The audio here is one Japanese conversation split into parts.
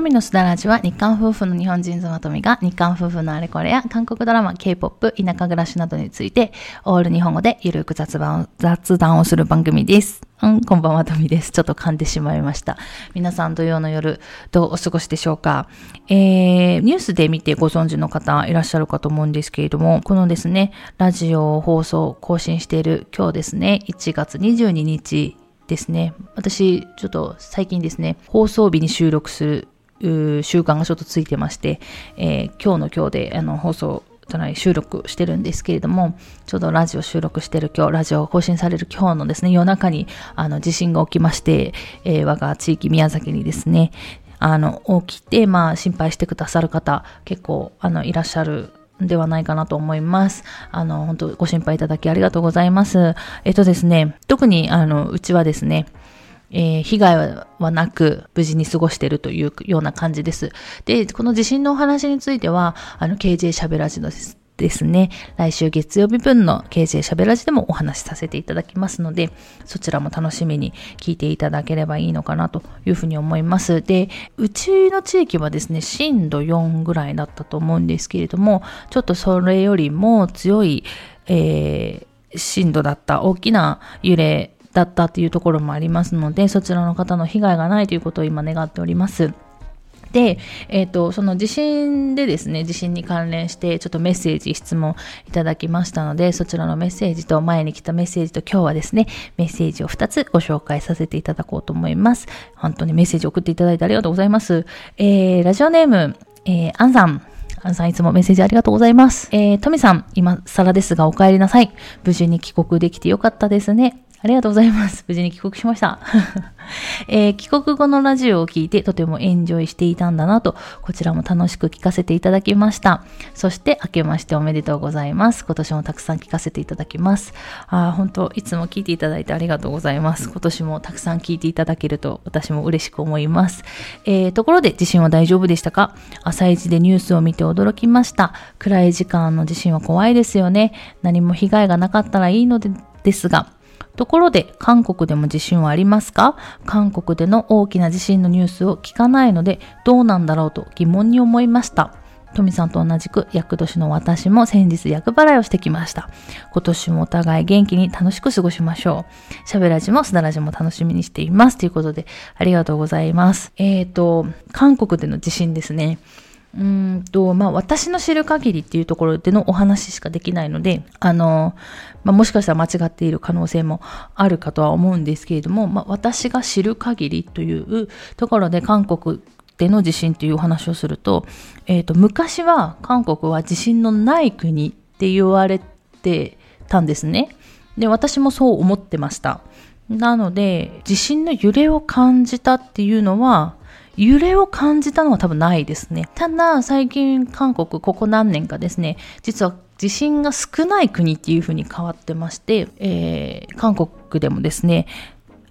富のすだらじは日韓夫婦の日本人妻富が日韓夫婦のあれこれや韓国ドラマ、K-POP、田舎暮らしなどについてオール日本語でゆるく雑談雑談をする番組です。うん、こんばんは、とみです。ちょっと噛んでしまいました。皆さん土曜の夜、どうお過ごしでしょうか？えー、ニュースで見てご存知の方いらっしゃるかと思うんですけれども、このですね、ラジオ放送更新している今日ですね、1月22日ですね。私、ちょっと最近ですね、放送日に収録する習慣がちょっとついてまして、えー、今日の今日であの放送じゃない収録してるんですけれども、ちょうどラジオ収録してる今日、ラジオ更新される今日のですね、夜中にあの地震が起きまして、えー、我が地域宮崎にですね、あの、起きて、まあ、心配してくださる方、結構、あの、いらっしゃるんではないかなと思います。あの、本当ご心配いただきありがとうございます。えっとですね、特に、あの、うちはですね、えー、被害はなく無事に過ごしているというような感じです。で、この地震のお話については、あの、KJ しゃべらじのですね、来週月曜日分の KJ しゃべらじでもお話しさせていただきますので、そちらも楽しみに聞いていただければいいのかなというふうに思います。で、うちの地域はですね、震度4ぐらいだったと思うんですけれども、ちょっとそれよりも強い、えー、震度だった大きな揺れだったっていうところもありますので、そちらの方の被害がないということを今願っております。で、えっ、ー、と、その地震でですね、地震に関連してちょっとメッセージ、質問いただきましたので、そちらのメッセージと前に来たメッセージと今日はですね、メッセージを2つご紹介させていただこうと思います。本当にメッセージ送っていただいてありがとうございます。えー、ラジオネーム、えー、アンさん。アンさんいつもメッセージありがとうございます。えー、トミさん、今更ですがお帰りなさい。無事に帰国できてよかったですね。ありがとうございます。無事に帰国しました。えー、帰国後のラジオを聞いてとてもエンジョイしていたんだなと、こちらも楽しく聞かせていただきました。そして明けましておめでとうございます。今年もたくさん聞かせていただきます。あ本当いつも聞いていただいてありがとうございます。今年もたくさん聞いていただけると私も嬉しく思います。えー、ところで地震は大丈夫でしたか？朝一でニュースを見て驚きました。暗い時間の地震は怖いですよね。何も被害がなかったらいいのでですが、ところで、韓国でも地震はありますか？韓国での大きな地震のニュースを聞かないので、どうなんだろうと疑問に思いました。トミさんと同じく厄年の私も先日厄払いをしてきました。今年もお互い元気に楽しく過ごしましょう。しゃべらじもすだらじも楽しみにしています。ということで、ありがとうございます。えっ、ー、と、韓国での地震ですね。うんと、まあ、私の知る限りっていうところでのお話しかできないので、あの、まあ、もしかしたら間違っている可能性もあるかとは思うんですけれども、まあ、私が知る限りというところで韓国での地震というお話をすると、えっ、ー、と、昔は韓国は地震のない国って言われてたんですね。で、私もそう思ってました。なので、地震の揺れを感じたっていうのは、揺れを感じたのは多分ないですね。ただ、最近韓国ここ何年かですね、実は地震が少ない国っていう風に変わってまして、えー、韓国でもですね、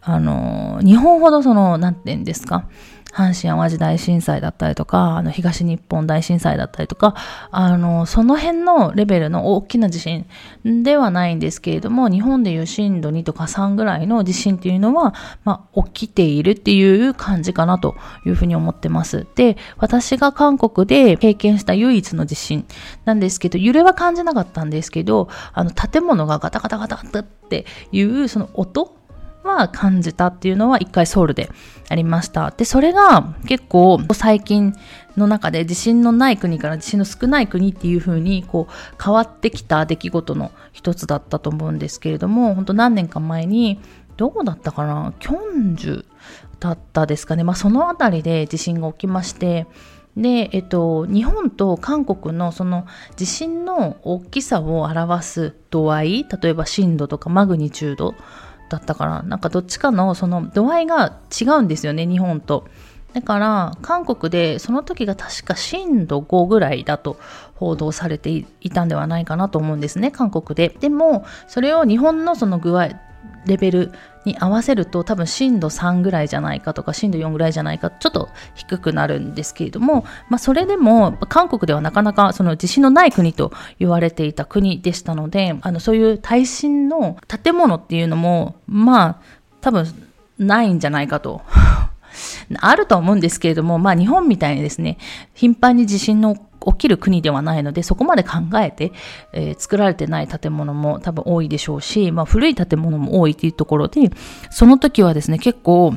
あの、日本ほどその、なんて言うんですか、阪神淡路大震災だったりとか、あの東日本大震災だったりとか、あの、その辺のレベルの大きな地震ではないんですけれども、日本でいう震度2とか3ぐらいの地震っていうのは、まあ、起きているっていう感じかなというふうに思ってます。で、私が韓国で経験した唯一の地震なんですけど、揺れは感じなかったんですけど、あの、建物がガタガタガタガタっていうその音は感じたっていうのは一回ソウルでありました。で、それが結構最近の中で地震のない国から地震の少ない国っていう風にこう変わってきた出来事の一つだったと思うんですけれども、本当何年か前にどこだったかな？キョンジュだったですかね。まあその辺りで地震が起きまして、で、えっと、日本と韓国のその地震の大きさを表す度合い、例えば震度とかマグニチュードだったから、なんかどっちかのその度合いが違うんですよね、日本と。だから、韓国でその時が確か震度5ぐらいだと報道されていたんではないかなと思うんですね、韓国で。でも、それを日本のその具合、レベルに合わせると多分震度3ぐらいじゃないかとか震度4ぐらいじゃないかちょっと低くなるんですけれども、まあ、それでも韓国ではなかなかその地震のない国と言われていた国でしたのであのそういう耐震の建物っていうのもまあ多分ないんじゃないかと。あると思うんですけれども、まあ日本みたいにですね、頻繁に地震の起きる国ではないので、そこまで考えて、えー、作られてない建物も多分多いでしょうし、まあ古い建物も多いというところで、その時はですね、結構、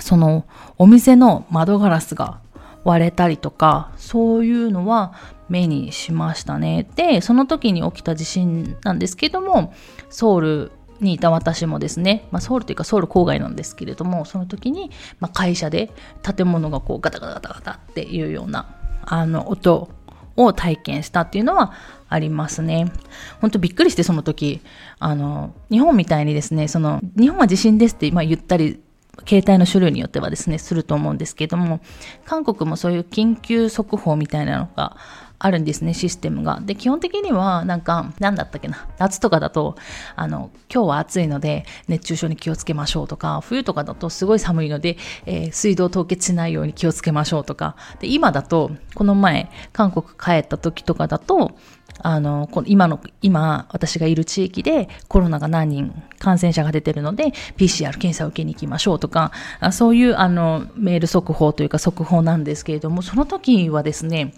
そのお店の窓ガラスが割れたりとか、そういうのは目にしましたね。で、その時に起きた地震なんですけども、ソウルにいた私もですね、まあ、ソウルというかソウル郊外なんですけれども、その時に、まあ、会社で建物がこうガタガタガタガタっていうようなあの音を体験したっていうのはありますね。ほんとびっくりしてその時、あの、日本みたいにですね、その、日本は地震ですって、まあ、言ったり携帯の種類によってはですね、すると思うんですけども、韓国もそういう緊急速報みたいなのがあるんですね、システムが。で、基本的には、なんか、なんだったっけな、夏とかだと、あの、今日は暑いので、熱中症に気をつけましょうとか、冬とかだとすごい寒いので、えー、水道凍結しないように気をつけましょうとか、で、今だと、この前、韓国帰った時とかだと、あの、この今の、今、私がいる地域でコロナが何人感染者が出てるので、PCR 検査を受けに行きましょうとか、そういうあの、メール速報というか速報なんですけれども、その時はですね、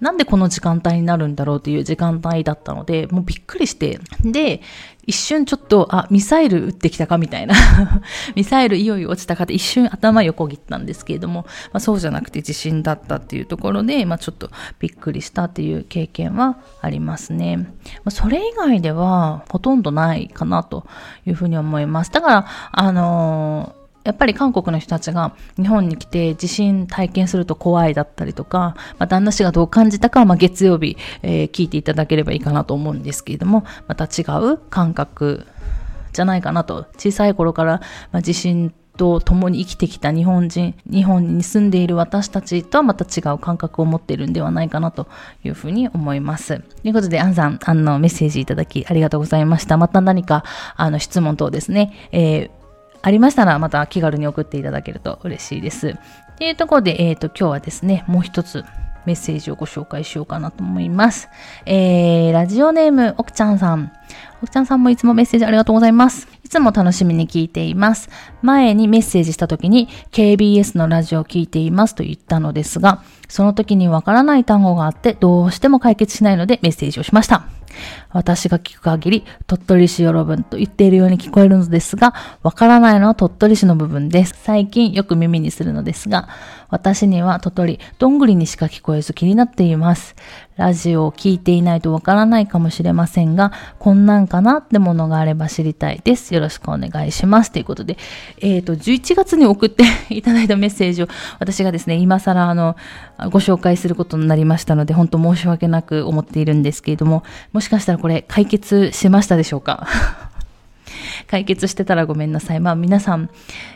なんでこの時間帯になるんだろうっていう時間帯だったので、もうびっくりして、で、一瞬ちょっと、あ、ミサイル撃ってきたかみたいな ミサイルいよいよ落ちたかって一瞬頭横切ったんですけれども、まあ、そうじゃなくて地震だったっていうところで、まあ、ちょっとびっくりしたっていう経験はありますね。まあ、それ以外ではほとんどないかなというふうに思います。だから、あのーやっぱり韓国の人たちが日本に来て地震体験すると怖いだったりとか、まあ、旦那氏がどう感じたかは、まあ、月曜日、えー、聞いていただければいいかなと思うんですけれども、また違う感覚じゃないかなと。小さい頃から、まあ、地震と共に生きてきた日本人、日本に住んでいる私たちとはまた違う感覚を持っているんではないかなというふうに思います。ということで、アンさん、あの、メッセージいただきありがとうございました。また何か、あの、質問等ですね、えーありましたらまた気軽に送っていただけると嬉しいです。っていうところで、えっ、ー、と、今日はですね、もう一つメッセージをご紹介しようかなと思います。えー、ラジオネーム、奥ちゃんさん。奥ちゃんさんもいつもメッセージありがとうございます。いつも楽しみに聞いています。前にメッセージした時に KBS のラジオを聞いていますと言ったのですが、その時にわからない単語があってどうしても解決しないのでメッセージをしました。私が聞く限り、鳥取市よろぶんと言っているように聞こえるのですが、わからないのは鳥取市の部分です。最近よく耳にするのですが、私には鳥取、どんぐりにしか聞こえず気になっています。ラジオを聞いていないとわからないかもしれませんが、こんなんかなってものがあれば知りたいです。よろしくお願いします。ということで、えっ、ー、と、11月に送っていただいたメッセージを私がですね、今更あの、ご紹介することになりましたので、本当申し訳なく思っているんですけれども、もしかしたらこれ解決しましたでしょうか？解決してたらごめんなさい。まあ皆さん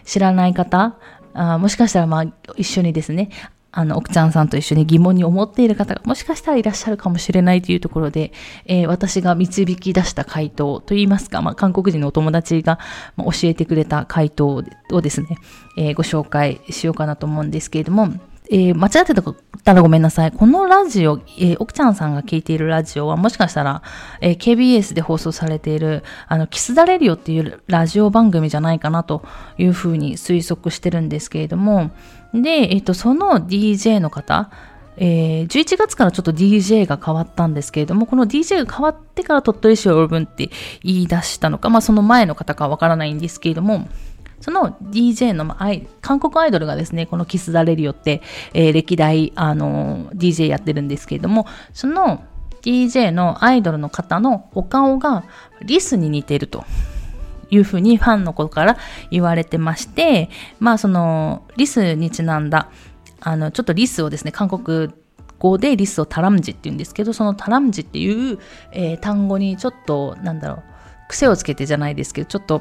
知らない方、あもしかしたらまあ一緒にですね、あの、奥ちゃんさんと一緒に疑問に思っている方がもしかしたらいらっしゃるかもしれないというところで、えー、私が導き出した回答といいますか、まあ、韓国人のお友達が教えてくれた回答をですね、えー、ご紹介しようかなと思うんですけれども、えー、間違ってたらごめんなさい。このラジオ、えー、奥ちゃんさんが聞いているラジオはもしかしたら、えー、KBS で放送されている、あの、キスダレリオっていうラジオ番組じゃないかなというふうに推測してるんですけれども、で、えっ、と、その DJ の方、えー、11月からちょっと DJ が変わったんですけれども、この DJ が変わってから鳥取市を呼ぶって言い出したのか、まあその前の方かわからないんですけれども、その DJ の、韓国アイドルがですね、このキスダレリオって、えー、歴代、あの、DJ やってるんですけれども、その DJ のアイドルの方のお顔がリスに似てると。いうふうにファンの子から言われてまして、まあそのリスにちなんだ、あのちょっとリスをですね、韓国語でリスをタラムジって言うんですけど、そのタラムジっていう、えー、単語にちょっと、なんだろう、癖をつけてじゃないですけど、ちょっと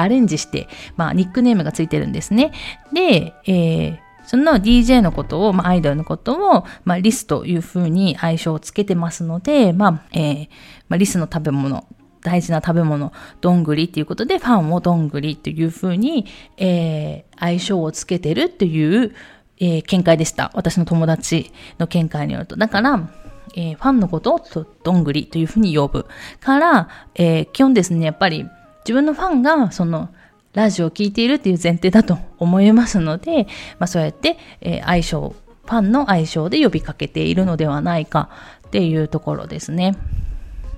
アレンジして、まあ、ニックネームがついてるんですね。で、えー、その DJ のことを、まあ、アイドルのことを、まあ、リスというふうに愛称をつけてますので、まあ、えー、まあ、リスの食べ物、大事な食べ物、どんぐりっていうことで、ファンをどんぐりというふうに、えー、愛称をつけてるっていう、えー、見解でした。私の友達の見解によると。だから、えー、ファンのことをどんぐりというふうに呼ぶから、えー、基本ですね、やっぱり自分のファンが、その、ラジオを聴いているっていう前提だと思いますので、まあ、そうやって、えー、相性、ファンの相性で呼びかけているのではないかっていうところですね。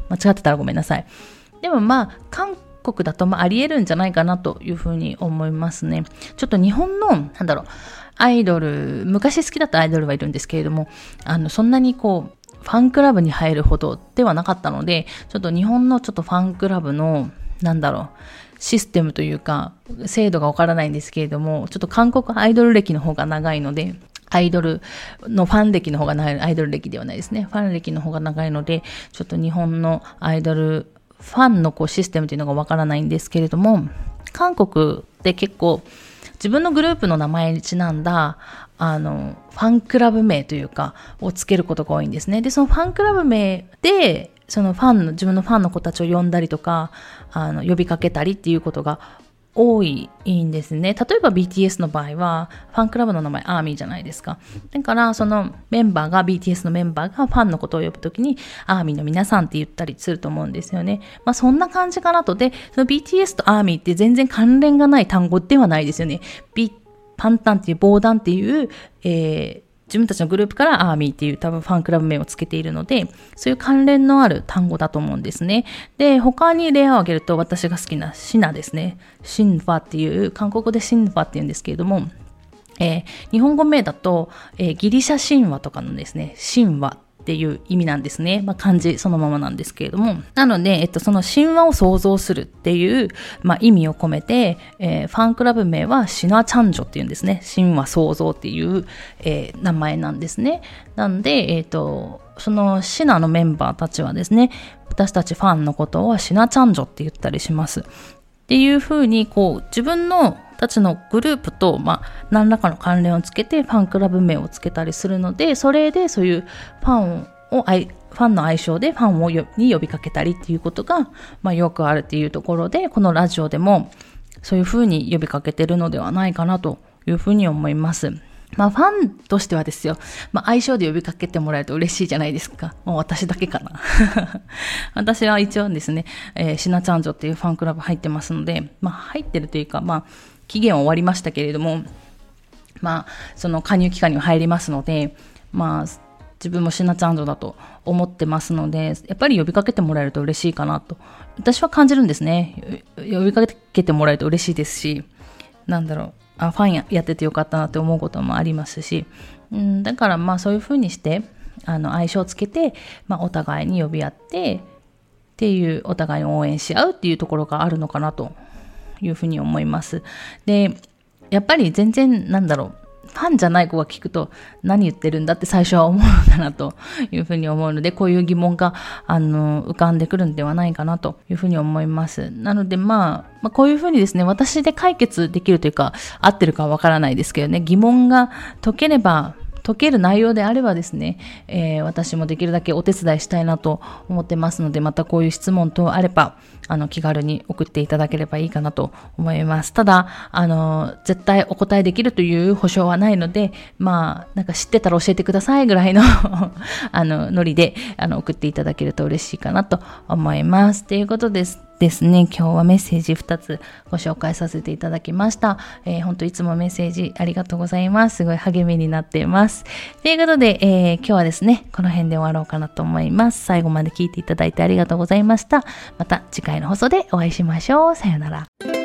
間違ってたらごめんなさい。でもまあ、韓国だとまああり得るんじゃないかなというふうに思いますね。ちょっと日本の、なんだろう、アイドル、昔好きだったアイドルはいるんですけれども、あの、そんなにこう、ファンクラブに入るほどではなかったので、ちょっと日本のちょっとファンクラブの、なんだろう、システムというか、制度がわからないんですけれども、ちょっと韓国アイドル歴の方が長いので、アイドルのファン歴の方が長い、アイドル歴ではないですね。ファン歴の方が長いので、ちょっと日本のアイドル、ファンのこうシステムというのがわからないんですけれども、韓国って結構自分のグループの名前にちなんだ、あの、ファンクラブ名というか、をつけることが多いんですね。で、そのファンクラブ名で、そのファンの、自分のファンの子たちを呼んだりとか、あの、呼びかけたりっていうことが多いんですね。例えば BTS の場合は、ファンクラブの名前アーミーじゃないですか。だから、そのメンバーが、BTS のメンバーがファンのことを呼ぶときに、アーミーの皆さんって言ったりすると思うんですよね。まあそんな感じかなと。で、その BTS とアーミーって全然関連がない単語ではないですよね。パンタンっていう、防弾っていう、えー、自分たちのグループからアーミーっていう多分ファンクラブ名をつけているので、そういう関連のある単語だと思うんですね。で、他に例を挙げると私が好きなシナですね。シンファっていう、韓国語でシンファっていうんですけれども、えー、日本語名だと、えー、ギリシャ神話とかのですね、神話っていう意味なんですね。まあ、漢字そのままなんですけれども。なので、えっと、その神話を創造するっていう、まあ、意味を込めて、えー、ファンクラブ名はシナチャンジョっていうんですね。神話創造っていう、えー、名前なんですね。なんで、えっ、と、そのシナのメンバーたちはですね、私たちファンのことはシナチャンジョって言ったりします。っていうふうに、こう、自分のたちのグループと、まあ、何らかの関連をつけてファンクラブ名をつけたりするので、それでそういうファンを、ファンの愛称でファンをに呼びかけたりっていうことが、まあ、よくあるっていうところで、このラジオでもそういうふうに呼びかけてるのではないかなというふうに思います。まあファンとしてはですよ、まあ相性で呼びかけてもらえると嬉しいじゃないですか。もう私だけかな。私は一応ですね、えー、シナチャンジョっていうファンクラブ入ってますので、まあ入ってるというか、まあ期限は終わりましたけれども、まあその加入期間には入りますので、まあ自分もシナチャンジョだと思ってますので、やっぱり呼びかけてもらえると嬉しいかなと。私は感じるんですね。呼びかけてもらえると嬉しいですし、なんだろう。あファンややっててよかったなって思うこともありますし、うん、だからまあそういうふうにしてあの相性をつけて、まあ、お互いに呼び合ってっていうお互いに応援し合うっていうところがあるのかなというふうに思います。でやっぱり全然なんだろうファンじゃない子が聞くと何言ってるんだって最初は思うのかなというふうに思うので、こういう疑問が、あの、浮かんでくるんではないかなというふうに思います。なので、まあ、まあ、こういうふうにですね、私で解決できるというか、合ってるかわからないですけどね、疑問が解ければ、解ける内容であればですね、えー、私もできるだけお手伝いしたいなと思ってますので、またこういう質問等あれば、あの、気軽に送っていただければいいかなと思います。ただ、あの、絶対お答えできるという保証はないので、まあ、なんか知ってたら教えてくださいぐらいの あの、ノリで、あの、送っていただけると嬉しいかなと思います。ということです。ですね、今日はメッセージ2つご紹介させていただきました。えー、本当いつもメッセージありがとうございます。すごい励みになっています。ということで、えー、今日はですね、この辺で終わろうかなと思います。最後まで聞いていただいてありがとうございました。また次回回の放送でお会いしましょう。さよなら。